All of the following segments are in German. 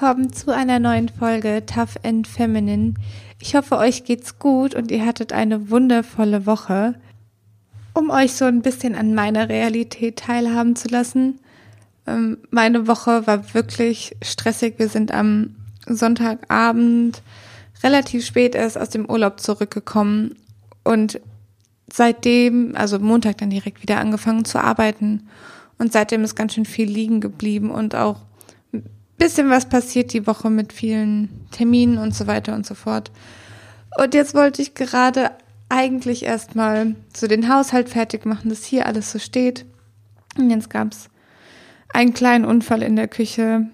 willkommen zu einer neuen Folge Tough and Feminine. Ich hoffe, euch geht's gut und ihr hattet eine wundervolle Woche. Um euch so ein bisschen an meiner Realität teilhaben zu lassen. Ähm, meine Woche war wirklich stressig. Wir sind am Sonntagabend relativ spät erst aus dem Urlaub zurückgekommen und seitdem, also Montag dann direkt wieder angefangen zu arbeiten und seitdem ist ganz schön viel liegen geblieben und auch bisschen was passiert die Woche mit vielen Terminen und so weiter und so fort. Und jetzt wollte ich gerade eigentlich erstmal so den Haushalt fertig machen, dass hier alles so steht. Und jetzt gab's einen kleinen Unfall in der Küche.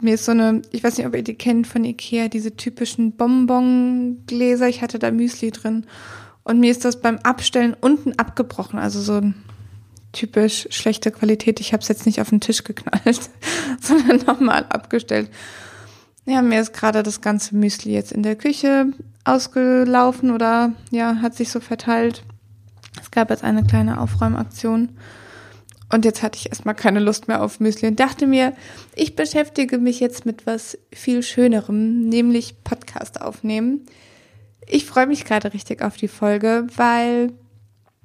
Mir ist so eine, ich weiß nicht, ob ihr die kennt von Ikea, diese typischen Bonbongläser. Ich hatte da Müsli drin. Und mir ist das beim Abstellen unten abgebrochen. Also so ein typisch schlechte Qualität. Ich habe es jetzt nicht auf den Tisch geknallt, sondern nochmal abgestellt. Ja, mir ist gerade das ganze Müsli jetzt in der Küche ausgelaufen oder ja, hat sich so verteilt. Es gab jetzt eine kleine Aufräumaktion. Und jetzt hatte ich erstmal keine Lust mehr auf Müsli und dachte mir, ich beschäftige mich jetzt mit was viel Schönerem, nämlich Podcast aufnehmen. Ich freue mich gerade richtig auf die Folge, weil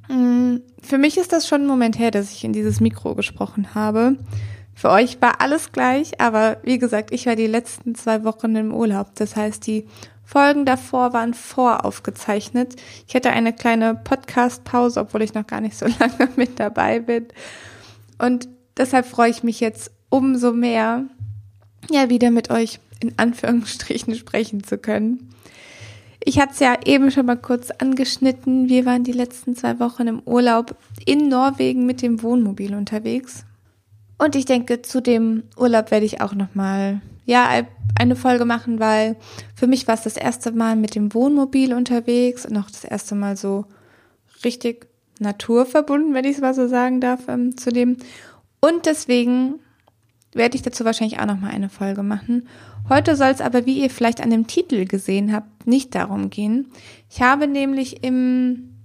für mich ist das schon ein Moment her, dass ich in dieses Mikro gesprochen habe. Für euch war alles gleich, aber wie gesagt, ich war die letzten zwei Wochen im Urlaub. Das heißt, die Folgen davor waren voraufgezeichnet. Ich hatte eine kleine Podcast-Pause, obwohl ich noch gar nicht so lange mit dabei bin. Und deshalb freue ich mich jetzt umso mehr, ja, wieder mit euch in Anführungsstrichen sprechen zu können. Ich hatte es ja eben schon mal kurz angeschnitten. Wir waren die letzten zwei Wochen im Urlaub in Norwegen mit dem Wohnmobil unterwegs. Und ich denke, zu dem Urlaub werde ich auch nochmal, ja, eine Folge machen, weil für mich war es das erste Mal mit dem Wohnmobil unterwegs und auch das erste Mal so richtig naturverbunden, wenn ich es mal so sagen darf, ähm, zu dem. Und deswegen werde ich dazu wahrscheinlich auch nochmal eine Folge machen. Heute soll es aber, wie ihr vielleicht an dem Titel gesehen habt, nicht darum gehen. Ich habe nämlich im,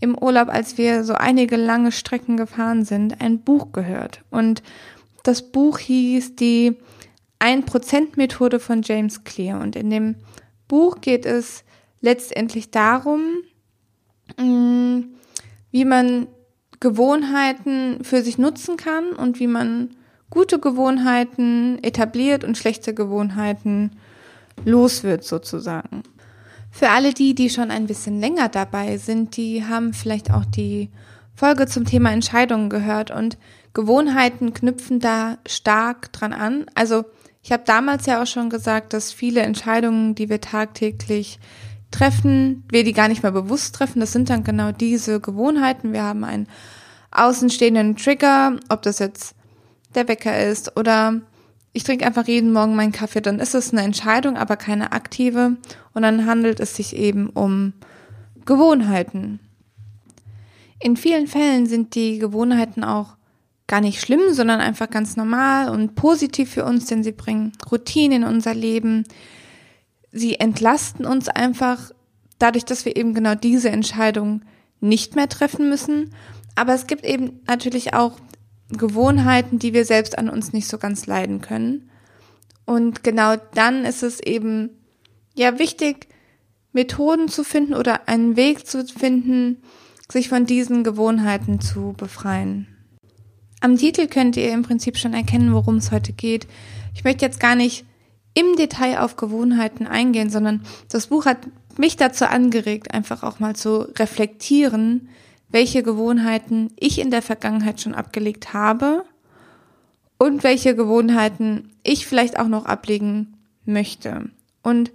im Urlaub, als wir so einige lange Strecken gefahren sind, ein Buch gehört. Und das Buch hieß die 1%-Methode von James Clear. Und in dem Buch geht es letztendlich darum, mm, wie man Gewohnheiten für sich nutzen kann und wie man gute Gewohnheiten etabliert und schlechte Gewohnheiten los wird sozusagen. Für alle die, die schon ein bisschen länger dabei sind, die haben vielleicht auch die Folge zum Thema Entscheidungen gehört und Gewohnheiten knüpfen da stark dran an. Also ich habe damals ja auch schon gesagt, dass viele Entscheidungen, die wir tagtäglich treffen, wir die gar nicht mehr bewusst treffen. Das sind dann genau diese Gewohnheiten. Wir haben einen außenstehenden Trigger, ob das jetzt der Wecker ist oder ich trinke einfach jeden Morgen meinen Kaffee, dann ist es eine Entscheidung, aber keine aktive und dann handelt es sich eben um Gewohnheiten. In vielen Fällen sind die Gewohnheiten auch gar nicht schlimm, sondern einfach ganz normal und positiv für uns, denn sie bringen Routine in unser Leben. Sie entlasten uns einfach dadurch, dass wir eben genau diese Entscheidung nicht mehr treffen müssen. Aber es gibt eben natürlich auch Gewohnheiten, die wir selbst an uns nicht so ganz leiden können. Und genau dann ist es eben ja wichtig, Methoden zu finden oder einen Weg zu finden, sich von diesen Gewohnheiten zu befreien. Am Titel könnt ihr im Prinzip schon erkennen, worum es heute geht. Ich möchte jetzt gar nicht im Detail auf Gewohnheiten eingehen, sondern das Buch hat mich dazu angeregt, einfach auch mal zu reflektieren, welche Gewohnheiten ich in der Vergangenheit schon abgelegt habe und welche Gewohnheiten ich vielleicht auch noch ablegen möchte. Und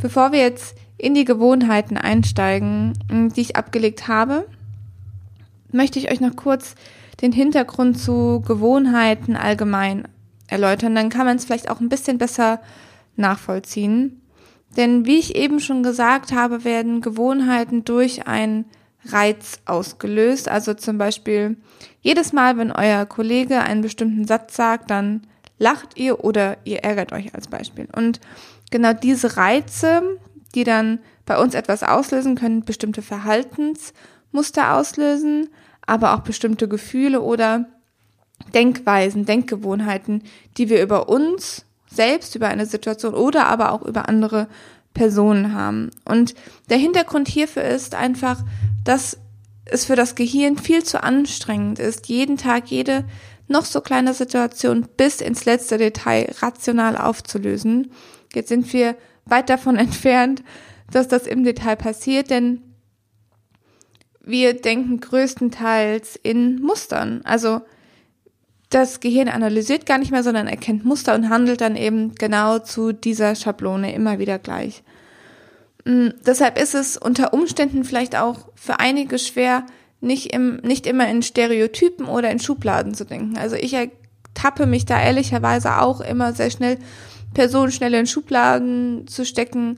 bevor wir jetzt in die Gewohnheiten einsteigen, die ich abgelegt habe, möchte ich euch noch kurz den Hintergrund zu Gewohnheiten allgemein erläutern. Dann kann man es vielleicht auch ein bisschen besser nachvollziehen. Denn wie ich eben schon gesagt habe, werden Gewohnheiten durch ein Reiz ausgelöst. Also zum Beispiel jedes Mal, wenn euer Kollege einen bestimmten Satz sagt, dann lacht ihr oder ihr ärgert euch als Beispiel. Und genau diese Reize, die dann bei uns etwas auslösen können, bestimmte Verhaltensmuster auslösen, aber auch bestimmte Gefühle oder Denkweisen, Denkgewohnheiten, die wir über uns selbst über eine Situation oder aber auch über andere Personen haben. Und der Hintergrund hierfür ist einfach, dass es für das Gehirn viel zu anstrengend ist, jeden Tag jede noch so kleine Situation bis ins letzte Detail rational aufzulösen. Jetzt sind wir weit davon entfernt, dass das im Detail passiert, denn wir denken größtenteils in Mustern. Also das Gehirn analysiert gar nicht mehr, sondern erkennt Muster und handelt dann eben genau zu dieser Schablone immer wieder gleich. Mm, deshalb ist es unter Umständen vielleicht auch für einige schwer, nicht, im, nicht immer in Stereotypen oder in Schubladen zu denken. Also ich ertappe mich da ehrlicherweise auch immer sehr schnell, Personen schnell in Schubladen zu stecken.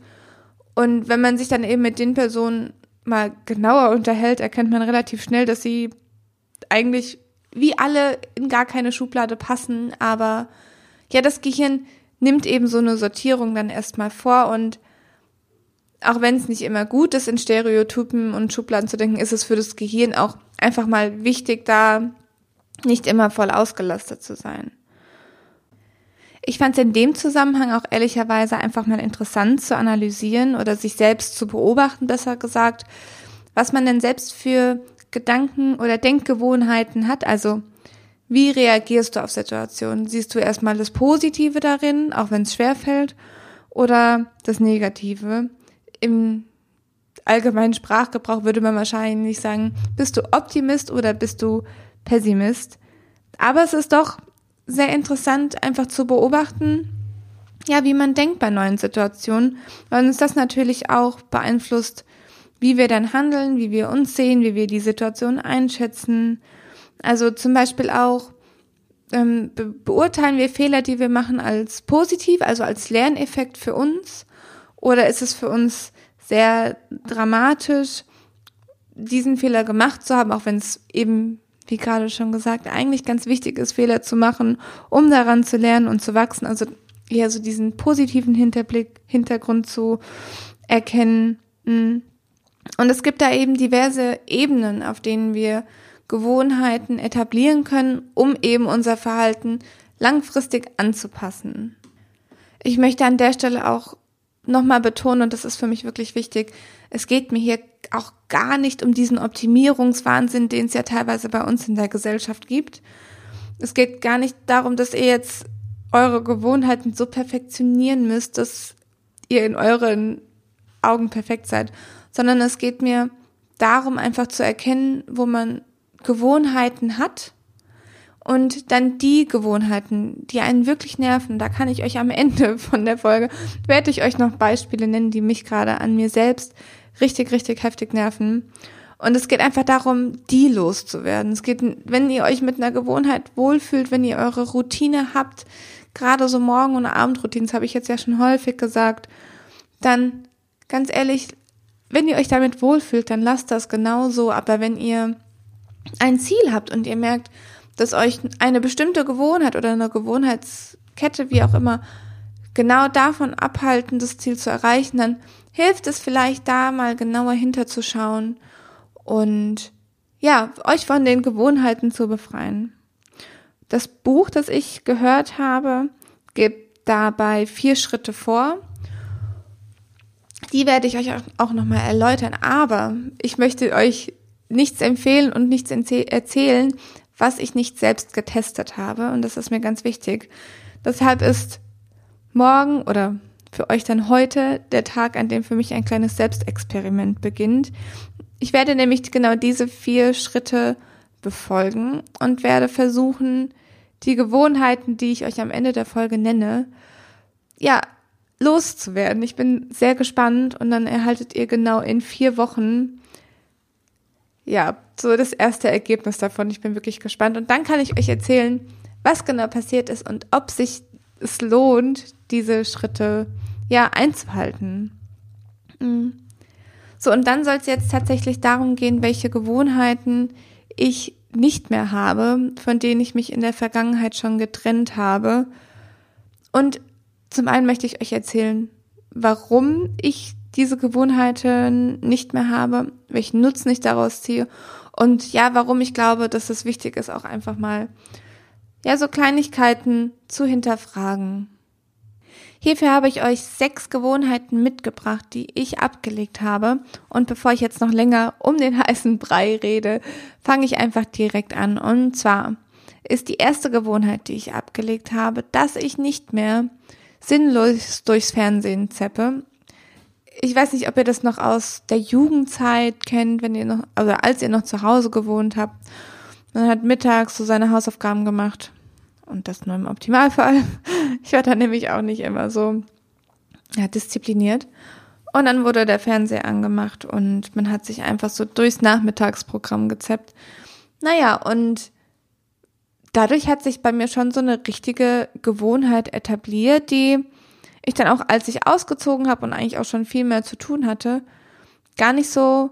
Und wenn man sich dann eben mit den Personen mal genauer unterhält, erkennt man relativ schnell, dass sie eigentlich wie alle in gar keine Schublade passen, aber ja, das Gehirn nimmt eben so eine Sortierung dann erstmal vor und auch wenn es nicht immer gut ist, in Stereotypen und Schubladen zu denken, ist es für das Gehirn auch einfach mal wichtig, da nicht immer voll ausgelastet zu sein. Ich fand es in dem Zusammenhang auch ehrlicherweise einfach mal interessant zu analysieren oder sich selbst zu beobachten, besser gesagt, was man denn selbst für Gedanken oder Denkgewohnheiten hat. Also wie reagierst du auf Situationen? Siehst du erstmal das Positive darin, auch wenn es schwer fällt, oder das Negative? Im allgemeinen Sprachgebrauch würde man wahrscheinlich sagen, bist du Optimist oder bist du Pessimist? Aber es ist doch sehr interessant, einfach zu beobachten, ja, wie man denkt bei neuen Situationen, weil uns das natürlich auch beeinflusst, wie wir dann handeln, wie wir uns sehen, wie wir die Situation einschätzen. Also zum Beispiel auch ähm, be beurteilen wir Fehler, die wir machen, als positiv, also als Lerneffekt für uns, oder ist es für uns sehr dramatisch, diesen Fehler gemacht zu haben, auch wenn es eben wie gerade schon gesagt, eigentlich ganz wichtig ist, Fehler zu machen, um daran zu lernen und zu wachsen. Also eher so diesen positiven Hinterblick, Hintergrund zu erkennen. Mm. Und es gibt da eben diverse Ebenen, auf denen wir Gewohnheiten etablieren können, um eben unser Verhalten langfristig anzupassen. Ich möchte an der Stelle auch nochmal betonen, und das ist für mich wirklich wichtig, es geht mir hier auch gar nicht um diesen Optimierungswahnsinn, den es ja teilweise bei uns in der Gesellschaft gibt. Es geht gar nicht darum, dass ihr jetzt eure Gewohnheiten so perfektionieren müsst, dass ihr in euren Augen perfekt seid, sondern es geht mir darum, einfach zu erkennen, wo man Gewohnheiten hat und dann die Gewohnheiten, die einen wirklich nerven, da kann ich euch am Ende von der Folge, werde ich euch noch Beispiele nennen, die mich gerade an mir selbst richtig, richtig heftig nerven. Und es geht einfach darum, die loszuwerden. Es geht, wenn ihr euch mit einer Gewohnheit wohlfühlt, wenn ihr eure Routine habt, gerade so Morgen- und Abendroutinen, das habe ich jetzt ja schon häufig gesagt, dann ganz ehrlich, wenn ihr euch damit wohlfühlt, dann lasst das genauso. Aber wenn ihr ein Ziel habt und ihr merkt, dass euch eine bestimmte Gewohnheit oder eine Gewohnheitskette, wie auch immer, genau davon abhalten, das Ziel zu erreichen, dann hilft es vielleicht da mal genauer hinterzuschauen und ja, euch von den Gewohnheiten zu befreien. Das Buch, das ich gehört habe, gibt dabei vier Schritte vor. Die werde ich euch auch nochmal erläutern, aber ich möchte euch nichts empfehlen und nichts erzählen, was ich nicht selbst getestet habe und das ist mir ganz wichtig. Deshalb ist morgen oder für euch dann heute der Tag, an dem für mich ein kleines Selbstexperiment beginnt. Ich werde nämlich genau diese vier Schritte befolgen und werde versuchen, die Gewohnheiten, die ich euch am Ende der Folge nenne, ja, loszuwerden. Ich bin sehr gespannt und dann erhaltet ihr genau in vier Wochen, ja, so das erste Ergebnis davon. Ich bin wirklich gespannt und dann kann ich euch erzählen, was genau passiert ist und ob sich es lohnt, diese Schritte ja einzuhalten. Mhm. So, und dann soll es jetzt tatsächlich darum gehen, welche Gewohnheiten ich nicht mehr habe, von denen ich mich in der Vergangenheit schon getrennt habe. Und zum einen möchte ich euch erzählen, warum ich diese Gewohnheiten nicht mehr habe, welchen Nutzen ich daraus ziehe und ja, warum ich glaube, dass es wichtig ist, auch einfach mal ja so Kleinigkeiten zu hinterfragen. Hierfür habe ich euch sechs Gewohnheiten mitgebracht, die ich abgelegt habe. Und bevor ich jetzt noch länger um den heißen Brei rede, fange ich einfach direkt an. Und zwar ist die erste Gewohnheit, die ich abgelegt habe, dass ich nicht mehr sinnlos durchs Fernsehen zeppe. Ich weiß nicht, ob ihr das noch aus der Jugendzeit kennt, wenn ihr noch, also als ihr noch zu Hause gewohnt habt. Man hat mittags so seine Hausaufgaben gemacht. Und das nur im Optimalfall. Ich war da nämlich auch nicht immer so ja, diszipliniert. Und dann wurde der Fernseher angemacht und man hat sich einfach so durchs Nachmittagsprogramm gezeppt. Naja, und dadurch hat sich bei mir schon so eine richtige Gewohnheit etabliert, die ich dann auch, als ich ausgezogen habe und eigentlich auch schon viel mehr zu tun hatte, gar nicht so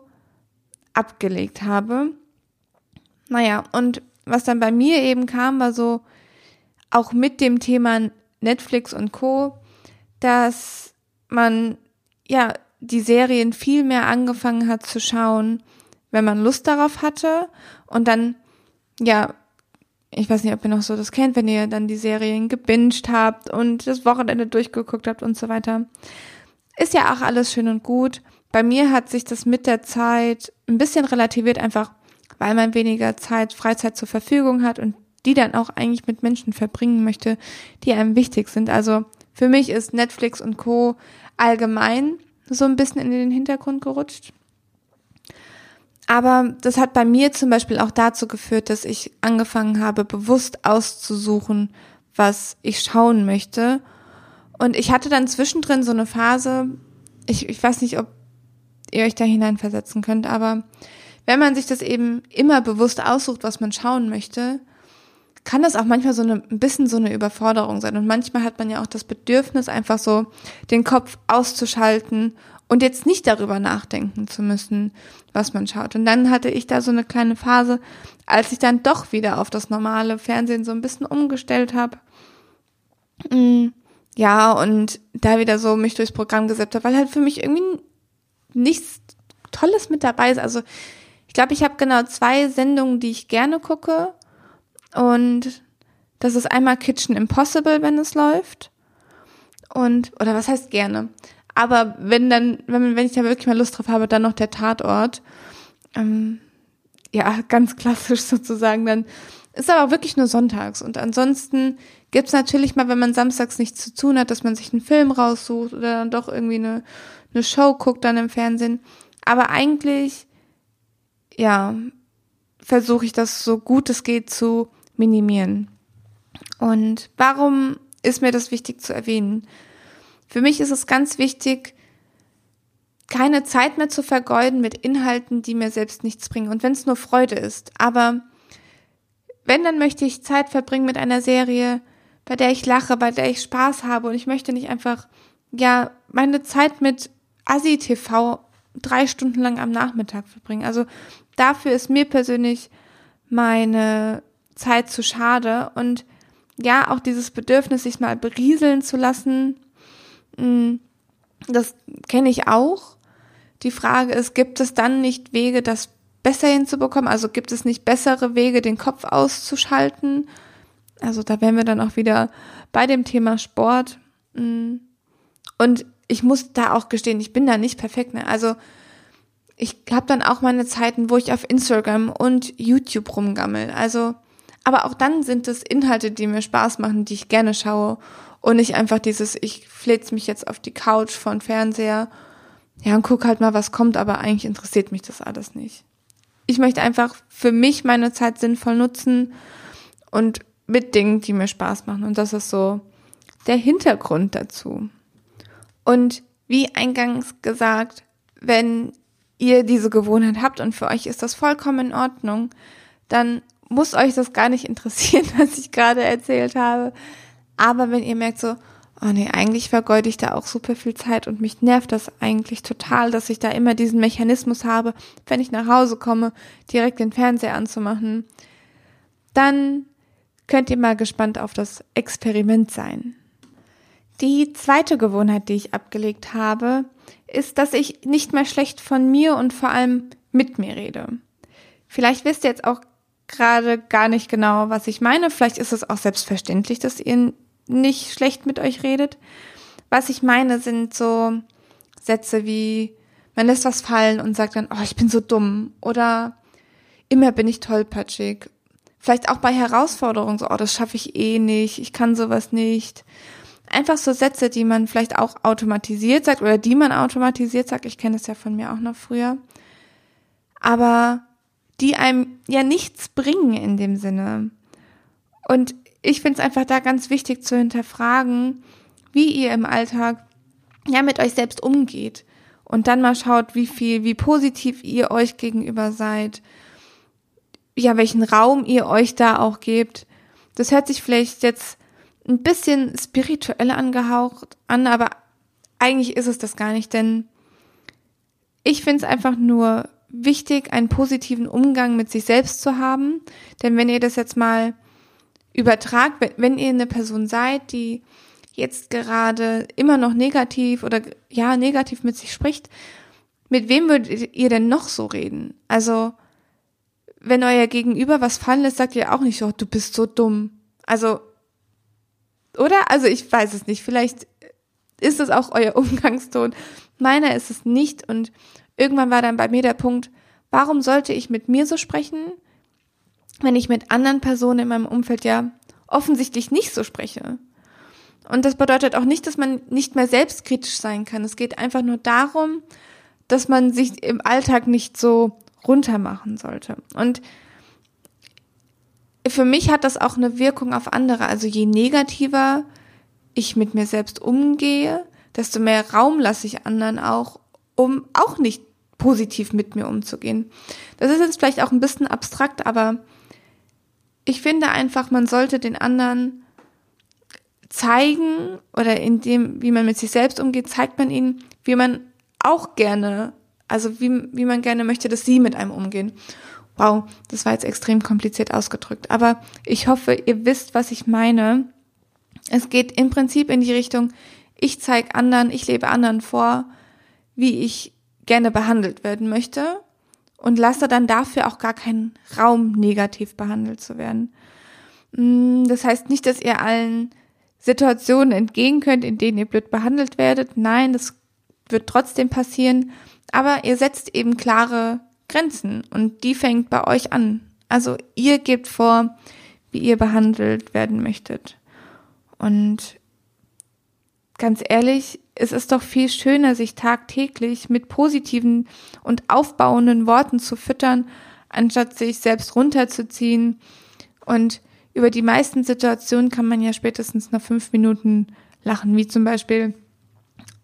abgelegt habe. Naja, und was dann bei mir eben kam, war so auch mit dem Thema Netflix und Co, dass man ja die Serien viel mehr angefangen hat zu schauen, wenn man Lust darauf hatte und dann ja ich weiß nicht, ob ihr noch so das kennt, wenn ihr dann die Serien gebinged habt und das Wochenende durchgeguckt habt und so weiter. Ist ja auch alles schön und gut. Bei mir hat sich das mit der Zeit ein bisschen relativiert, einfach weil man weniger Zeit, Freizeit zur Verfügung hat und die dann auch eigentlich mit Menschen verbringen möchte, die einem wichtig sind. Also für mich ist Netflix und Co. allgemein so ein bisschen in den Hintergrund gerutscht. Aber das hat bei mir zum Beispiel auch dazu geführt, dass ich angefangen habe, bewusst auszusuchen, was ich schauen möchte. Und ich hatte dann zwischendrin so eine Phase, ich, ich weiß nicht, ob ihr euch da hineinversetzen könnt, aber wenn man sich das eben immer bewusst aussucht, was man schauen möchte, kann das auch manchmal so eine, ein bisschen so eine Überforderung sein. Und manchmal hat man ja auch das Bedürfnis, einfach so den Kopf auszuschalten und jetzt nicht darüber nachdenken zu müssen, was man schaut. Und dann hatte ich da so eine kleine Phase, als ich dann doch wieder auf das normale Fernsehen so ein bisschen umgestellt habe. Mm, ja, und da wieder so mich durchs Programm gesetzt habe, weil halt für mich irgendwie nichts Tolles mit dabei ist. Also ich glaube, ich habe genau zwei Sendungen, die ich gerne gucke. Und das ist einmal Kitchen Impossible, wenn es läuft. Und, oder was heißt gerne? Aber wenn dann, wenn, wenn ich da wirklich mal Lust drauf habe, dann noch der Tatort. Ähm, ja, ganz klassisch sozusagen, dann ist aber wirklich nur sonntags. Und ansonsten gibt's natürlich mal, wenn man samstags nichts zu tun hat, dass man sich einen Film raussucht oder dann doch irgendwie eine, eine Show guckt dann im Fernsehen. Aber eigentlich, ja, versuche ich das so gut es geht zu minimieren. Und warum ist mir das wichtig zu erwähnen? Für mich ist es ganz wichtig, keine Zeit mehr zu vergeuden mit Inhalten, die mir selbst nichts bringen. Und wenn es nur Freude ist. Aber wenn, dann möchte ich Zeit verbringen mit einer Serie, bei der ich lache, bei der ich Spaß habe. Und ich möchte nicht einfach, ja, meine Zeit mit Asi-TV drei Stunden lang am Nachmittag verbringen. Also dafür ist mir persönlich meine Zeit zu schade. Und ja, auch dieses Bedürfnis, sich mal berieseln zu lassen, das kenne ich auch. Die Frage ist, gibt es dann nicht Wege, das besser hinzubekommen? Also gibt es nicht bessere Wege, den Kopf auszuschalten? Also da wären wir dann auch wieder bei dem Thema Sport. Mm. Und ich muss da auch gestehen, ich bin da nicht perfekt. Ne? Also ich habe dann auch meine Zeiten, wo ich auf Instagram und YouTube rumgammel. Also, aber auch dann sind es Inhalte, die mir Spaß machen, die ich gerne schaue und nicht einfach dieses, ich flitz mich jetzt auf die Couch von Fernseher, ja, und guck halt mal, was kommt, aber eigentlich interessiert mich das alles nicht. Ich möchte einfach für mich meine Zeit sinnvoll nutzen und mit Dingen, die mir Spaß machen. Und das ist so der Hintergrund dazu. Und wie eingangs gesagt, wenn ihr diese Gewohnheit habt und für euch ist das vollkommen in Ordnung, dann muss euch das gar nicht interessieren, was ich gerade erzählt habe. Aber wenn ihr merkt so, oh nee, eigentlich vergeude ich da auch super viel Zeit und mich nervt das eigentlich total, dass ich da immer diesen Mechanismus habe, wenn ich nach Hause komme, direkt den Fernseher anzumachen, dann könnt ihr mal gespannt auf das Experiment sein. Die zweite Gewohnheit, die ich abgelegt habe, ist, dass ich nicht mehr schlecht von mir und vor allem mit mir rede. Vielleicht wisst ihr jetzt auch gerade gar nicht genau, was ich meine. Vielleicht ist es auch selbstverständlich, dass ihr nicht schlecht mit euch redet. was ich meine, sind so Sätze wie, man lässt was fallen und sagt dann, oh, ich bin so dumm oder immer bin ich tollpatschig. Vielleicht auch bei Herausforderungen so, oh, das schaffe ich eh nicht, ich kann sowas nicht. Einfach so Sätze, die man vielleicht auch automatisiert sagt oder die man automatisiert sagt. Ich kenne das ja von mir auch noch früher. Aber die einem ja nichts bringen in dem Sinne. Und ich finde es einfach da ganz wichtig zu hinterfragen, wie ihr im Alltag ja mit euch selbst umgeht und dann mal schaut, wie viel, wie positiv ihr euch gegenüber seid, ja, welchen Raum ihr euch da auch gebt. Das hört sich vielleicht jetzt ein bisschen spirituell angehaucht an, aber eigentlich ist es das gar nicht, denn ich finde es einfach nur wichtig, einen positiven Umgang mit sich selbst zu haben. Denn wenn ihr das jetzt mal übertragt, wenn ihr eine Person seid, die jetzt gerade immer noch negativ oder ja, negativ mit sich spricht, mit wem würdet ihr denn noch so reden? Also, wenn euer Gegenüber was fallen lässt, sagt ihr auch nicht, oh, du bist so dumm. Also, oder? Also, ich weiß es nicht. Vielleicht ist es auch euer Umgangston. Meiner ist es nicht. Und irgendwann war dann bei mir der Punkt, warum sollte ich mit mir so sprechen, wenn ich mit anderen Personen in meinem Umfeld ja offensichtlich nicht so spreche? Und das bedeutet auch nicht, dass man nicht mehr selbstkritisch sein kann. Es geht einfach nur darum, dass man sich im Alltag nicht so runtermachen sollte. Und für mich hat das auch eine Wirkung auf andere. Also je negativer ich mit mir selbst umgehe, desto mehr Raum lasse ich anderen auch, um auch nicht positiv mit mir umzugehen. Das ist jetzt vielleicht auch ein bisschen abstrakt, aber ich finde einfach, man sollte den anderen zeigen oder in dem, wie man mit sich selbst umgeht, zeigt man ihnen, wie man auch gerne, also wie, wie man gerne möchte, dass sie mit einem umgehen. Wow, das war jetzt extrem kompliziert ausgedrückt. Aber ich hoffe, ihr wisst, was ich meine. Es geht im Prinzip in die Richtung, ich zeige anderen, ich lebe anderen vor, wie ich gerne behandelt werden möchte und lasse dann dafür auch gar keinen Raum, negativ behandelt zu werden. Mm, das heißt nicht, dass ihr allen Situationen entgehen könnt, in denen ihr blöd behandelt werdet. Nein, das wird trotzdem passieren. Aber ihr setzt eben klare Grenzen und die fängt bei euch an. Also ihr gebt vor, wie ihr behandelt werden möchtet. Und ganz ehrlich, es ist doch viel schöner, sich tagtäglich mit positiven und aufbauenden Worten zu füttern, anstatt sich selbst runterzuziehen und über die meisten Situationen kann man ja spätestens nach fünf Minuten lachen, wie zum Beispiel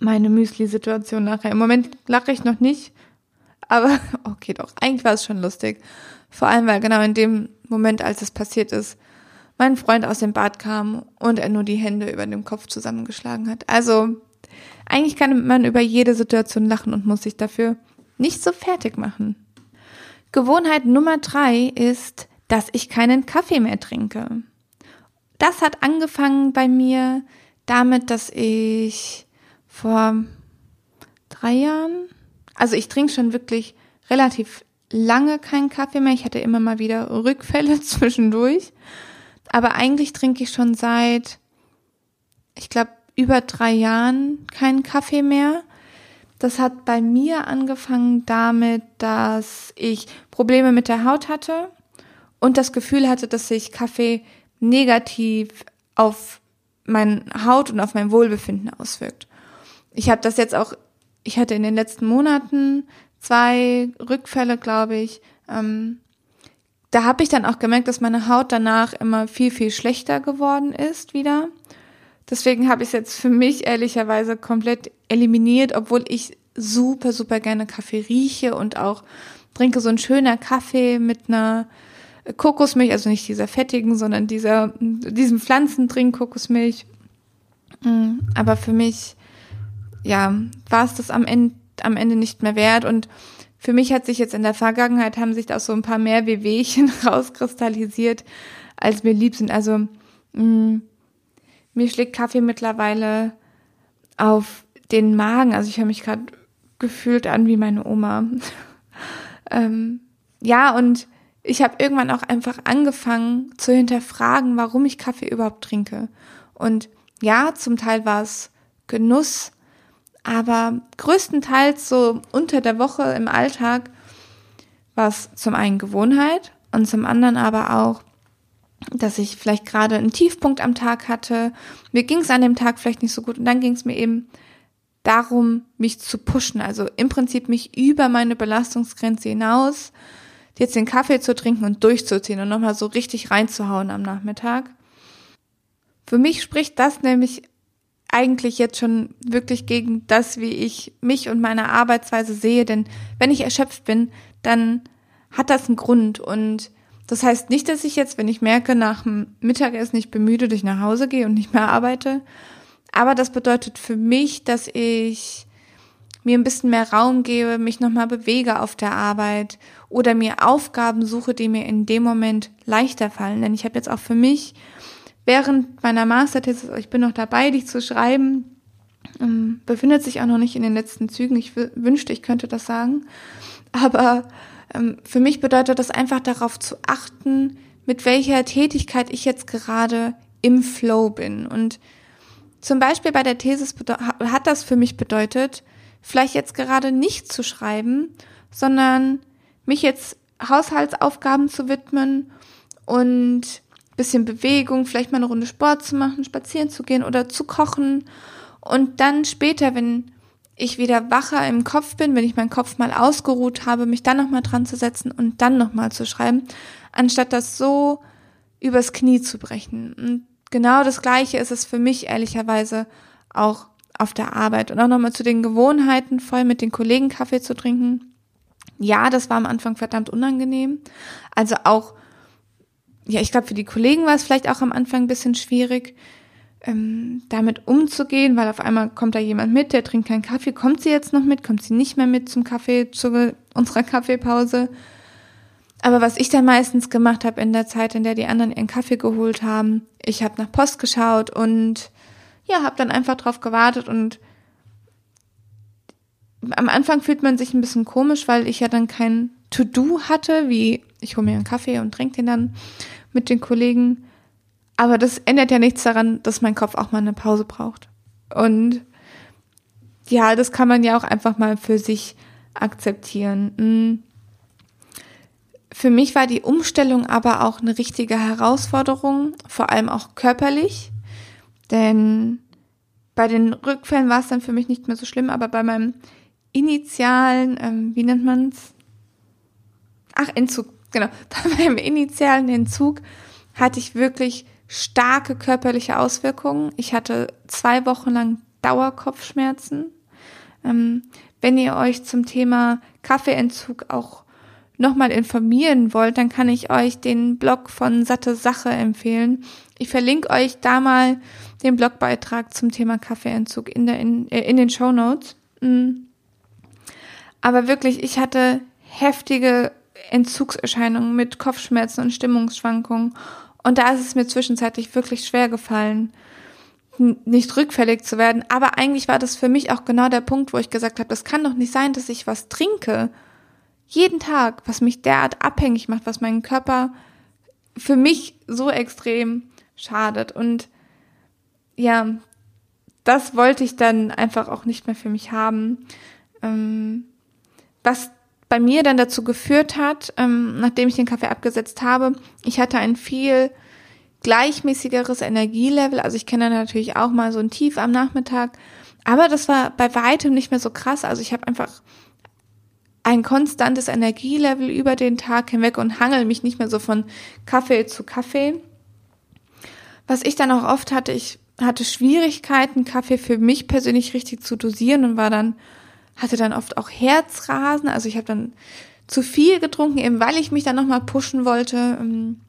meine Müsli-Situation nachher. Im Moment lache ich noch nicht, aber okay, doch, eigentlich war es schon lustig. Vor allem, weil genau in dem Moment, als es passiert ist, mein Freund aus dem Bad kam und er nur die Hände über dem Kopf zusammengeschlagen hat. Also, eigentlich kann man über jede Situation lachen und muss sich dafür nicht so fertig machen. Gewohnheit Nummer drei ist, dass ich keinen Kaffee mehr trinke. Das hat angefangen bei mir damit, dass ich vor drei Jahren, also ich trinke schon wirklich relativ lange keinen Kaffee mehr. Ich hatte immer mal wieder Rückfälle zwischendurch. Aber eigentlich trinke ich schon seit, ich glaube, über drei Jahren keinen Kaffee mehr. Das hat bei mir angefangen damit, dass ich Probleme mit der Haut hatte und das Gefühl hatte, dass sich Kaffee negativ auf meine Haut und auf mein Wohlbefinden auswirkt. Ich habe das jetzt auch, ich hatte in den letzten Monaten zwei Rückfälle, glaube ich. Ähm, da habe ich dann auch gemerkt, dass meine Haut danach immer viel, viel schlechter geworden ist wieder. Deswegen habe ich es jetzt für mich ehrlicherweise komplett eliminiert, obwohl ich super, super gerne Kaffee rieche und auch trinke so ein schöner Kaffee mit einer Kokosmilch, also nicht dieser fettigen, sondern dieser, diesem Pflanzendrink Kokosmilch. Mm, aber für mich, ja, war es das am Ende, am Ende nicht mehr wert und für mich hat sich jetzt in der Vergangenheit haben sich da so ein paar mehr Wehwehchen rauskristallisiert, als mir lieb sind. Also mh, mm, mir schlägt Kaffee mittlerweile auf den Magen. Also ich höre mich gerade gefühlt an wie meine Oma. ähm, ja, und ich habe irgendwann auch einfach angefangen zu hinterfragen, warum ich Kaffee überhaupt trinke. Und ja, zum Teil war es Genuss, aber größtenteils so unter der Woche im Alltag war es zum einen Gewohnheit und zum anderen aber auch, dass ich vielleicht gerade einen Tiefpunkt am Tag hatte. Mir ging es an dem Tag vielleicht nicht so gut und dann ging es mir eben darum, mich zu pushen. Also im Prinzip mich über meine Belastungsgrenze hinaus, jetzt den Kaffee zu trinken und durchzuziehen und nochmal so richtig reinzuhauen am Nachmittag. Für mich spricht das nämlich eigentlich jetzt schon wirklich gegen das, wie ich mich und meine Arbeitsweise sehe. Denn wenn ich erschöpft bin, dann hat das einen Grund. Und das heißt nicht, dass ich jetzt, wenn ich merke, nach dem Mittagessen nicht bemüde, ich nach Hause gehe und nicht mehr arbeite. Aber das bedeutet für mich, dass ich mir ein bisschen mehr Raum gebe, mich nochmal bewege auf der Arbeit oder mir Aufgaben suche, die mir in dem Moment leichter fallen. Denn ich habe jetzt auch für mich während meiner Masterthesis, ich bin noch dabei, die zu schreiben, ähm, befindet sich auch noch nicht in den letzten Zügen. Ich wünschte, ich könnte das sagen. Aber für mich bedeutet das einfach darauf zu achten, mit welcher Tätigkeit ich jetzt gerade im Flow bin. Und zum Beispiel bei der Thesis hat das für mich bedeutet, vielleicht jetzt gerade nicht zu schreiben, sondern mich jetzt Haushaltsaufgaben zu widmen und bisschen Bewegung, vielleicht mal eine Runde Sport zu machen, spazieren zu gehen oder zu kochen und dann später, wenn ich wieder wacher im Kopf bin, wenn ich meinen Kopf mal ausgeruht habe, mich dann nochmal dran zu setzen und dann nochmal zu schreiben, anstatt das so übers Knie zu brechen. Und genau das Gleiche ist es für mich ehrlicherweise auch auf der Arbeit und auch nochmal zu den Gewohnheiten, voll mit den Kollegen Kaffee zu trinken. Ja, das war am Anfang verdammt unangenehm. Also auch, ja, ich glaube, für die Kollegen war es vielleicht auch am Anfang ein bisschen schwierig, ähm, damit umzugehen, weil auf einmal kommt da jemand mit, der trinkt keinen Kaffee. Kommt sie jetzt noch mit? Kommt sie nicht mehr mit zum Kaffee, zu unserer Kaffeepause? Aber was ich dann meistens gemacht habe in der Zeit, in der die anderen ihren Kaffee geholt haben, ich habe nach Post geschaut und ja, habe dann einfach drauf gewartet und am Anfang fühlt man sich ein bisschen komisch, weil ich ja dann kein To-Do hatte, wie ich hole mir einen Kaffee und trinke den dann mit den Kollegen. Aber das ändert ja nichts daran, dass mein Kopf auch mal eine Pause braucht. Und ja, das kann man ja auch einfach mal für sich akzeptieren. Hm. Für mich war die Umstellung aber auch eine richtige Herausforderung, vor allem auch körperlich. Denn bei den Rückfällen war es dann für mich nicht mehr so schlimm, aber bei meinem initialen, ähm, wie nennt man's? Ach, Entzug, genau. Bei meinem initialen Entzug hatte ich wirklich starke körperliche Auswirkungen. Ich hatte zwei Wochen lang Dauerkopfschmerzen. Ähm, wenn ihr euch zum Thema Kaffeeentzug auch nochmal informieren wollt, dann kann ich euch den Blog von Satte Sache empfehlen. Ich verlinke euch da mal den Blogbeitrag zum Thema Kaffeeentzug in, der, in, äh, in den Show Notes. Mhm. Aber wirklich, ich hatte heftige Entzugserscheinungen mit Kopfschmerzen und Stimmungsschwankungen und da ist es mir zwischenzeitlich wirklich schwer gefallen, nicht rückfällig zu werden. Aber eigentlich war das für mich auch genau der Punkt, wo ich gesagt habe, das kann doch nicht sein, dass ich was trinke. Jeden Tag, was mich derart abhängig macht, was meinen Körper für mich so extrem schadet. Und ja, das wollte ich dann einfach auch nicht mehr für mich haben. Ähm, was bei mir dann dazu geführt hat, ähm, nachdem ich den Kaffee abgesetzt habe, ich hatte ein viel gleichmäßigeres Energielevel. Also ich kenne natürlich auch mal so ein Tief am Nachmittag, aber das war bei weitem nicht mehr so krass. Also ich habe einfach ein konstantes Energielevel über den Tag hinweg und hangel mich nicht mehr so von Kaffee zu Kaffee. Was ich dann auch oft hatte, ich hatte Schwierigkeiten, Kaffee für mich persönlich richtig zu dosieren und war dann hatte dann oft auch Herzrasen. Also ich habe dann zu viel getrunken, eben weil ich mich dann nochmal pushen wollte. Ähm,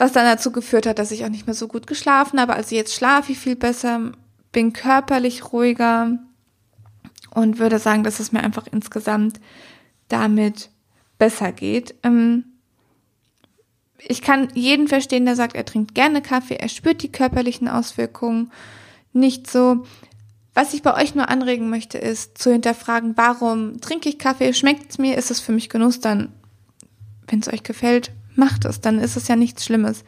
was dann dazu geführt hat, dass ich auch nicht mehr so gut geschlafen habe. Also jetzt schlafe ich viel besser, bin körperlich ruhiger und würde sagen, dass es mir einfach insgesamt damit besser geht. Ähm, ich kann jeden verstehen, der sagt, er trinkt gerne Kaffee, er spürt die körperlichen Auswirkungen nicht so. Was ich bei euch nur anregen möchte, ist zu hinterfragen, warum trinke ich Kaffee, schmeckt es mir, ist es für mich Genuss, dann, wenn es euch gefällt, macht es, dann ist es ja nichts Schlimmes.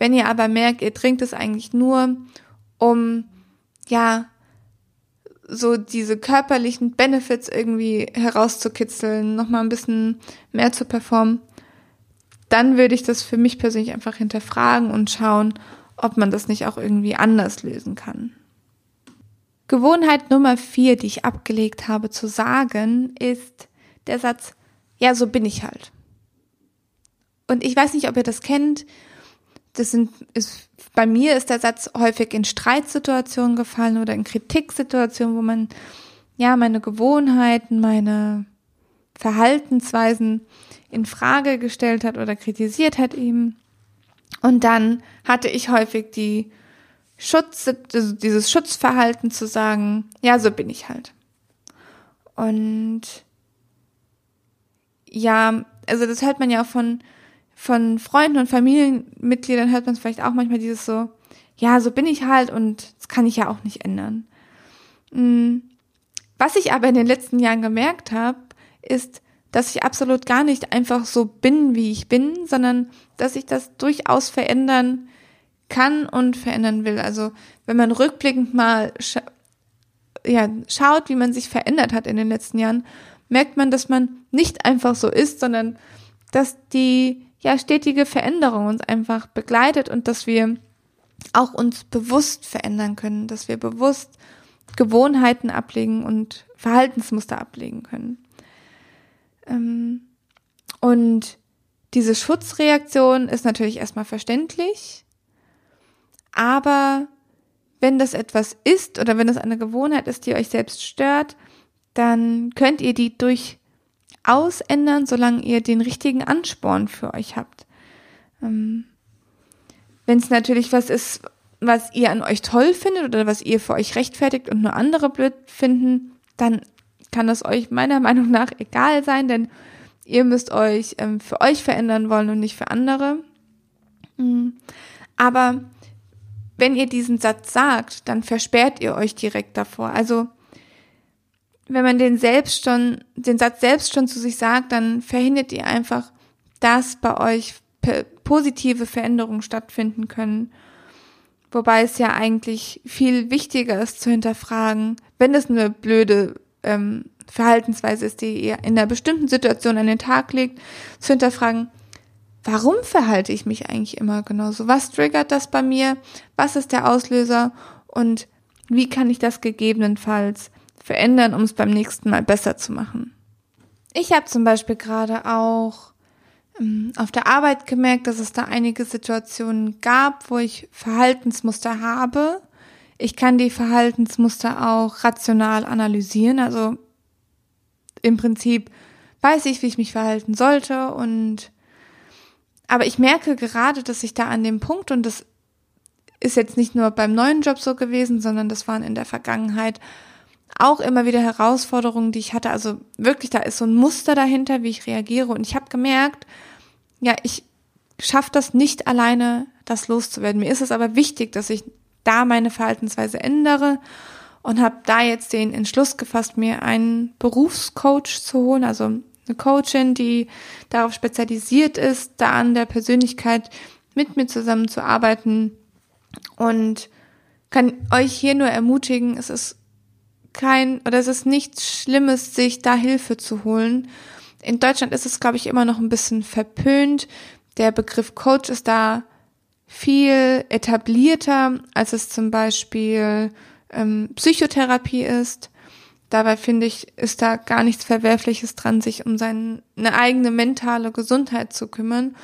Wenn ihr aber merkt, ihr trinkt es eigentlich nur, um ja, so diese körperlichen Benefits irgendwie herauszukitzeln, nochmal ein bisschen mehr zu performen, dann würde ich das für mich persönlich einfach hinterfragen und schauen, ob man das nicht auch irgendwie anders lösen kann. Gewohnheit Nummer vier, die ich abgelegt habe zu sagen, ist der Satz, ja, so bin ich halt. Und ich weiß nicht, ob ihr das kennt. Das sind, ist, bei mir ist der Satz häufig in Streitsituationen gefallen oder in Kritiksituationen, wo man, ja, meine Gewohnheiten, meine Verhaltensweisen in Frage gestellt hat oder kritisiert hat eben. Und dann hatte ich häufig die Schutz, also dieses Schutzverhalten zu sagen, ja, so bin ich halt. Und ja, also das hört man ja auch von, von Freunden und Familienmitgliedern hört man es vielleicht auch manchmal dieses so, ja, so bin ich halt und das kann ich ja auch nicht ändern. Mm. Was ich aber in den letzten Jahren gemerkt habe, ist, dass ich absolut gar nicht einfach so bin, wie ich bin, sondern dass ich das durchaus verändern kann und verändern will. Also wenn man rückblickend mal scha ja, schaut, wie man sich verändert hat in den letzten Jahren, merkt man, dass man nicht einfach so ist, sondern dass die ja stetige Veränderung uns einfach begleitet und dass wir auch uns bewusst verändern können, dass wir bewusst Gewohnheiten ablegen und Verhaltensmuster ablegen können. Ähm, und diese Schutzreaktion ist natürlich erstmal verständlich, aber wenn das etwas ist oder wenn das eine Gewohnheit ist, die euch selbst stört, dann könnt ihr die durchaus ändern, solange ihr den richtigen Ansporn für euch habt. Ähm, wenn es natürlich was ist, was ihr an euch toll findet oder was ihr für euch rechtfertigt und nur andere blöd finden, dann kann das euch meiner Meinung nach egal sein, denn ihr müsst euch ähm, für euch verändern wollen und nicht für andere. Mhm. Aber wenn ihr diesen Satz sagt, dann versperrt ihr euch direkt davor. Also wenn man den selbst schon, den Satz selbst schon zu sich sagt, dann verhindert ihr einfach, dass bei euch positive Veränderungen stattfinden können. Wobei es ja eigentlich viel wichtiger ist zu hinterfragen, wenn es eine blöde ähm, Verhaltensweise ist, die ihr in einer bestimmten Situation an den Tag legt, zu hinterfragen, warum verhalte ich mich eigentlich immer genauso? Was triggert das bei mir? Was ist der Auslöser? Und wie kann ich das gegebenenfalls verändern, um es beim nächsten Mal besser zu machen? Ich habe zum Beispiel gerade auch ähm, auf der Arbeit gemerkt, dass es da einige Situationen gab, wo ich Verhaltensmuster habe. Ich kann die Verhaltensmuster auch rational analysieren. Also im Prinzip weiß ich, wie ich mich verhalten sollte und aber ich merke gerade, dass ich da an dem Punkt, und das ist jetzt nicht nur beim neuen Job so gewesen, sondern das waren in der Vergangenheit auch immer wieder Herausforderungen, die ich hatte. Also wirklich, da ist so ein Muster dahinter, wie ich reagiere. Und ich habe gemerkt, ja, ich schaffe das nicht alleine, das loszuwerden. Mir ist es aber wichtig, dass ich da meine Verhaltensweise ändere und habe da jetzt den Entschluss gefasst, mir einen Berufscoach zu holen, also eine Coachin, die darauf spezialisiert ist, da an der Persönlichkeit mit mir zusammenzuarbeiten und kann euch hier nur ermutigen, es ist kein oder es ist nichts Schlimmes, sich da Hilfe zu holen. In Deutschland ist es, glaube ich, immer noch ein bisschen verpönt. Der Begriff Coach ist da viel etablierter, als es zum Beispiel ähm, Psychotherapie ist. Dabei finde ich, ist da gar nichts Verwerfliches dran, sich um seine eigene mentale Gesundheit zu kümmern.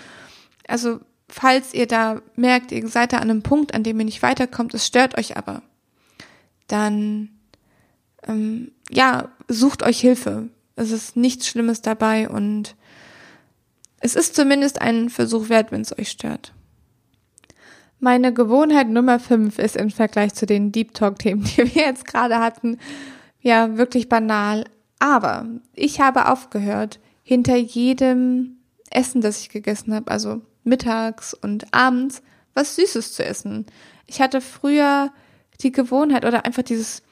Also, falls ihr da merkt, ihr seid da an einem Punkt, an dem ihr nicht weiterkommt, es stört euch aber, dann, ähm, ja, sucht euch Hilfe. Es ist nichts Schlimmes dabei und es ist zumindest ein Versuch wert, wenn es euch stört. Meine Gewohnheit Nummer 5 ist im Vergleich zu den Deep Talk-Themen, die wir jetzt gerade hatten, ja, wirklich banal. Aber ich habe aufgehört, hinter jedem Essen, das ich gegessen habe, also mittags und abends, was Süßes zu essen. Ich hatte früher die Gewohnheit oder einfach dieses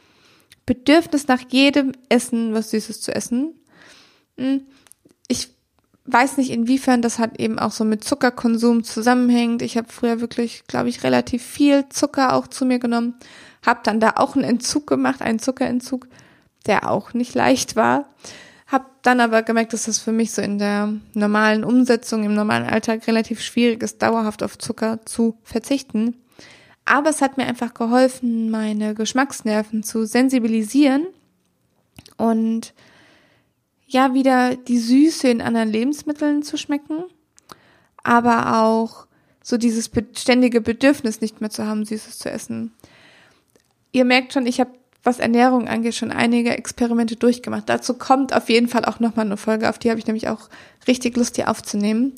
Bedürfnis nach jedem Essen was Süßes zu essen. Hm, ich weiß nicht, inwiefern das halt eben auch so mit Zuckerkonsum zusammenhängt. Ich habe früher wirklich, glaube ich, relativ viel Zucker auch zu mir genommen, habe dann da auch einen Entzug gemacht, einen Zuckerentzug, der auch nicht leicht war. Habe dann aber gemerkt, dass das für mich so in der normalen Umsetzung, im normalen Alltag relativ schwierig ist, dauerhaft auf Zucker zu verzichten. Aber es hat mir einfach geholfen, meine Geschmacksnerven zu sensibilisieren und ja, wieder die Süße in anderen Lebensmitteln zu schmecken, aber auch so dieses ständige Bedürfnis nicht mehr zu haben, Süßes zu essen. Ihr merkt schon, ich habe, was Ernährung angeht, schon einige Experimente durchgemacht. Dazu kommt auf jeden Fall auch nochmal eine Folge, auf die habe ich nämlich auch richtig Lust, hier aufzunehmen.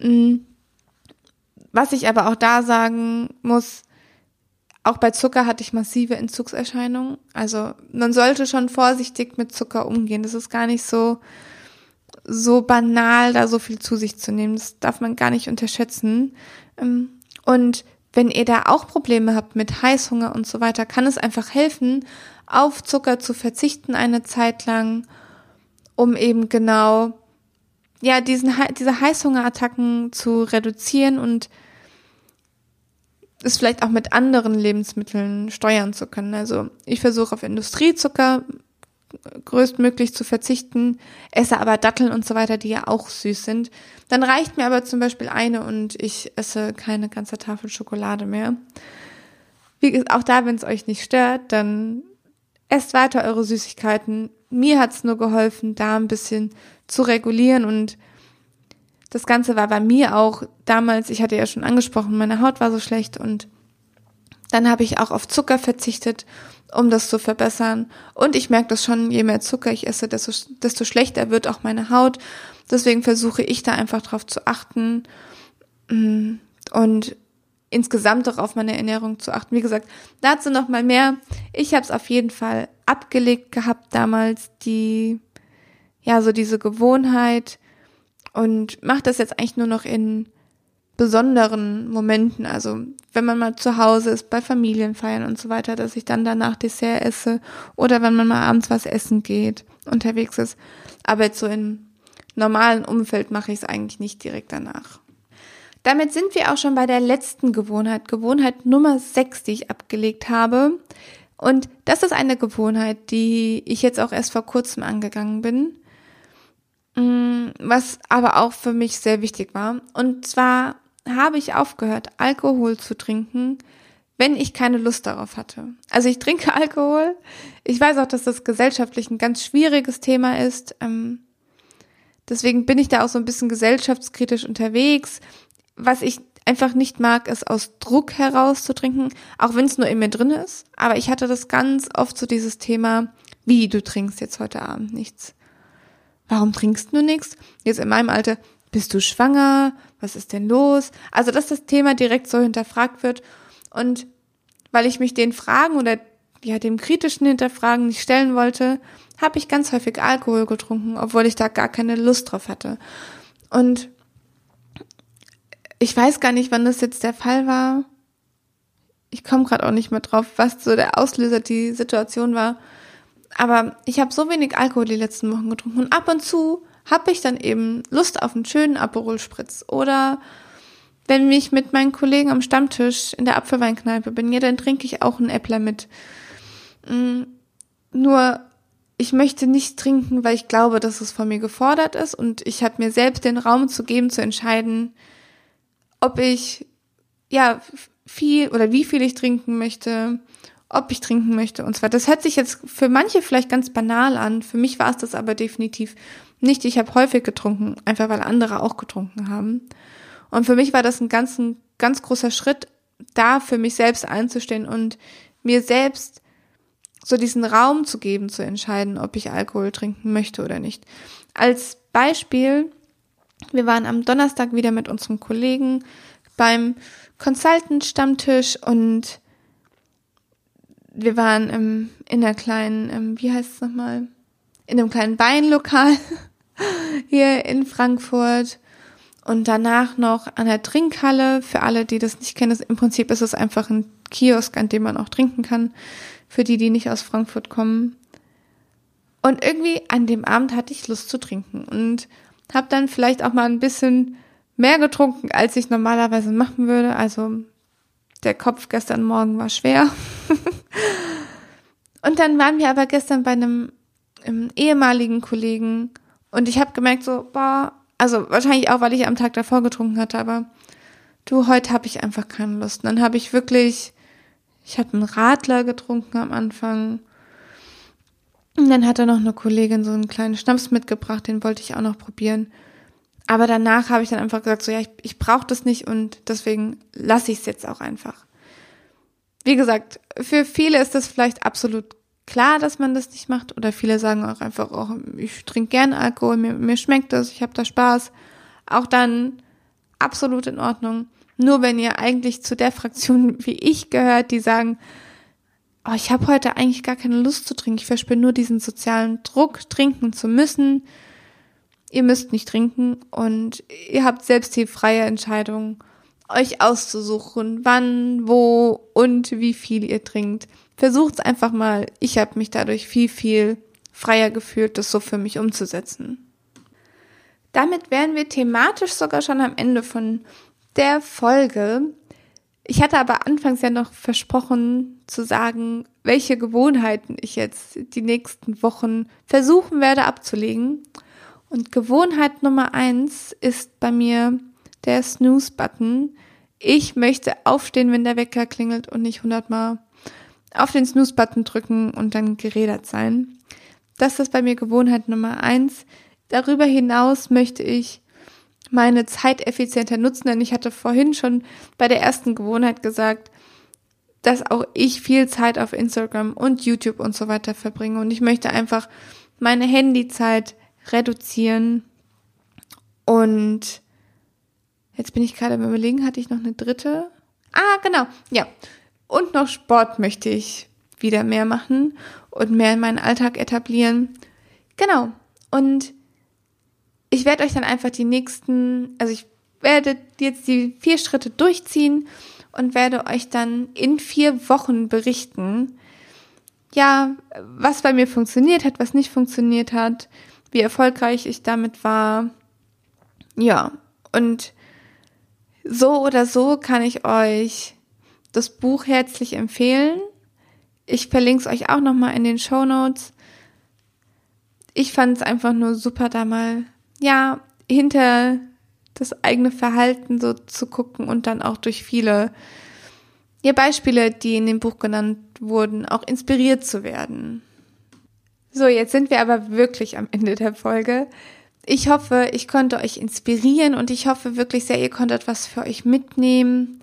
Mm. Was ich aber auch da sagen muss, auch bei Zucker hatte ich massive Entzugserscheinungen. Also man sollte schon vorsichtig mit Zucker umgehen. Das ist gar nicht so, so banal, da so viel zu sich zu nehmen. Das darf man gar nicht unterschätzen. Ähm, und wenn ihr da auch Probleme habt mit Heißhunger und so weiter, kann es einfach helfen, auf Zucker zu verzichten eine Zeit lang, um eben genau, ja, diesen, diese Heißhungerattacken zu reduzieren und es vielleicht auch mit anderen Lebensmitteln steuern zu können. Also ich versuche auf Industriezucker größtmöglich zu verzichten, esse aber Datteln und so weiter, die ja auch süß sind. Dann reicht mir aber zum Beispiel eine und ich esse keine ganze Tafel Schokolade mehr. Wie gesagt, auch da, wenn es euch nicht stört, dann esst weiter eure Süßigkeiten. Mir hat's nur geholfen, da ein bisschen zu regulieren und das Ganze war bei mir auch damals, ich hatte ja schon angesprochen, meine Haut war so schlecht und dann habe ich auch auf Zucker verzichtet, um das zu verbessern. Und ich merke das schon, je mehr Zucker ich esse, desto, desto schlechter wird auch meine Haut. Deswegen versuche ich da einfach drauf zu achten mm, und insgesamt auch auf meine Ernährung zu achten. Wie gesagt, dazu noch mal mehr. Ich habe es auf jeden Fall abgelegt gehabt damals, die ja so diese Gewohnheit und mache das jetzt eigentlich nur noch in besonderen Momenten, also wenn man mal zu Hause ist, bei Familienfeiern und so weiter, dass ich dann danach Dessert esse oder wenn man mal abends was essen geht, unterwegs ist. Aber jetzt so im normalen Umfeld mache ich es eigentlich nicht direkt danach. Damit sind wir auch schon bei der letzten Gewohnheit, Gewohnheit Nummer 6, die ich abgelegt habe. Und das ist eine Gewohnheit, die ich jetzt auch erst vor kurzem angegangen bin. Mm, was aber auch für mich sehr wichtig war. Und zwar habe ich aufgehört, Alkohol zu trinken, wenn ich keine Lust darauf hatte. Also ich trinke Alkohol. Ich weiß auch, dass das gesellschaftlich ein ganz schwieriges Thema ist. Ähm, deswegen bin ich da auch so ein bisschen gesellschaftskritisch unterwegs. Was ich einfach nicht mag, ist aus Druck heraus zu trinken, auch wenn es nur in mir drin ist. Aber ich hatte das ganz oft so dieses Thema, wie du trinkst jetzt heute Abend nichts. Warum trinkst du nichts? Jetzt in meinem Alter, bist du schwanger? Was ist denn los? Also, dass das Thema direkt so hinterfragt wird. Und weil ich mich den Fragen oder ja, dem kritischen Hinterfragen nicht stellen wollte, habe ich ganz häufig Alkohol getrunken, obwohl ich da gar keine Lust drauf hatte. Und ich weiß gar nicht, wann das jetzt der Fall war. Ich komme gerade auch nicht mehr drauf, was so der Auslöser die Situation war. Aber ich habe so wenig Alkohol die letzten Wochen getrunken und ab und zu habe ich dann eben Lust auf einen schönen Aperol Spritz oder wenn ich mit meinen Kollegen am Stammtisch in der Apfelweinkneipe bin, ja, dann trinke ich auch einen Äppler mit. Mm, nur ich möchte nicht trinken, weil ich glaube, dass es von mir gefordert ist und ich habe mir selbst den Raum zu geben, zu entscheiden, ob ich ja viel oder wie viel ich trinken möchte, ob ich trinken möchte und zwar. Das hört sich jetzt für manche vielleicht ganz banal an, für mich war es das aber definitiv nicht, ich habe häufig getrunken, einfach weil andere auch getrunken haben. Und für mich war das ein ganz, ein ganz großer Schritt, da für mich selbst einzustehen und mir selbst so diesen Raum zu geben, zu entscheiden, ob ich Alkohol trinken möchte oder nicht. Als Beispiel, wir waren am Donnerstag wieder mit unserem Kollegen beim Consultant-Stammtisch und wir waren im, in einer kleinen, im, wie heißt es nochmal, in einem kleinen Weinlokal hier in Frankfurt und danach noch an der Trinkhalle. Für alle, die das nicht kennen, im Prinzip ist es einfach ein Kiosk, an dem man auch trinken kann, für die, die nicht aus Frankfurt kommen. Und irgendwie an dem Abend hatte ich Lust zu trinken und habe dann vielleicht auch mal ein bisschen mehr getrunken, als ich normalerweise machen würde. Also der Kopf gestern Morgen war schwer. Und dann waren wir aber gestern bei einem, einem ehemaligen Kollegen und ich habe gemerkt so, boah, also wahrscheinlich auch, weil ich am Tag davor getrunken hatte, aber du, heute habe ich einfach keine Lust. Und dann habe ich wirklich, ich habe einen Radler getrunken am Anfang. Und dann hatte noch eine Kollegin so einen kleinen Schnaps mitgebracht, den wollte ich auch noch probieren. Aber danach habe ich dann einfach gesagt, so ja, ich, ich brauche das nicht und deswegen lasse ich es jetzt auch einfach. Wie gesagt, für viele ist das vielleicht absolut klar, dass man das nicht macht. Oder viele sagen auch einfach, oh, ich trinke gern Alkohol, mir, mir schmeckt das, ich habe da Spaß. Auch dann absolut in Ordnung. Nur wenn ihr eigentlich zu der Fraktion wie ich gehört, die sagen, oh, ich habe heute eigentlich gar keine Lust zu trinken, ich verspüre nur diesen sozialen Druck, trinken zu müssen. Ihr müsst nicht trinken und ihr habt selbst die freie Entscheidung, euch auszusuchen, wann, wo und wie viel ihr trinkt. Versucht's einfach mal. Ich habe mich dadurch viel, viel freier gefühlt, das so für mich umzusetzen. Damit wären wir thematisch sogar schon am Ende von der Folge. Ich hatte aber anfangs ja noch versprochen zu sagen, welche Gewohnheiten ich jetzt die nächsten Wochen versuchen werde abzulegen. Und Gewohnheit Nummer eins ist bei mir der Snooze-Button. Ich möchte aufstehen, wenn der Wecker klingelt und nicht hundertmal auf den Snooze-Button drücken und dann gerädert sein. Das ist bei mir Gewohnheit Nummer eins. Darüber hinaus möchte ich meine Zeit effizienter nutzen, denn ich hatte vorhin schon bei der ersten Gewohnheit gesagt, dass auch ich viel Zeit auf Instagram und YouTube und so weiter verbringe und ich möchte einfach meine Handyzeit reduzieren und jetzt bin ich gerade am überlegen, hatte ich noch eine dritte? Ah, genau, ja. Und noch Sport möchte ich wieder mehr machen und mehr in meinen Alltag etablieren. Genau. Und ich werde euch dann einfach die nächsten, also ich werde jetzt die vier Schritte durchziehen und werde euch dann in vier Wochen berichten, ja, was bei mir funktioniert hat, was nicht funktioniert hat, wie erfolgreich ich damit war. Ja, und so oder so kann ich euch das Buch herzlich empfehlen. Ich verlinke es euch auch nochmal in den Show Notes. Ich fand es einfach nur super, da mal ja, hinter das eigene Verhalten so zu gucken und dann auch durch viele ja, Beispiele, die in dem Buch genannt wurden, auch inspiriert zu werden. So, jetzt sind wir aber wirklich am Ende der Folge. Ich hoffe, ich konnte euch inspirieren und ich hoffe wirklich sehr, ihr konntet was für euch mitnehmen.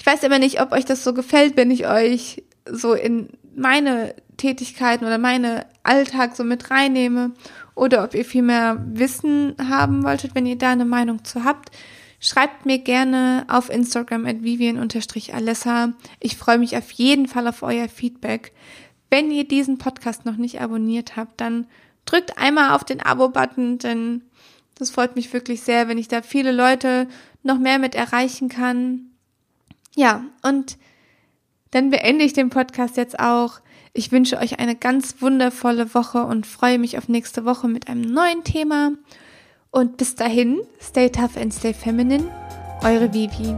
Ich weiß immer nicht, ob euch das so gefällt, wenn ich euch so in meine Tätigkeiten oder meine Alltag so mit reinnehme oder ob ihr viel mehr Wissen haben wolltet, wenn ihr da eine Meinung zu habt. Schreibt mir gerne auf Instagram at vivian-alessa. Ich freue mich auf jeden Fall auf euer Feedback. Wenn ihr diesen Podcast noch nicht abonniert habt, dann drückt einmal auf den Abo-Button, denn das freut mich wirklich sehr, wenn ich da viele Leute noch mehr mit erreichen kann. Ja, und dann beende ich den Podcast jetzt auch. Ich wünsche euch eine ganz wundervolle Woche und freue mich auf nächste Woche mit einem neuen Thema. Und bis dahin, stay tough and stay feminine. Eure Vivi.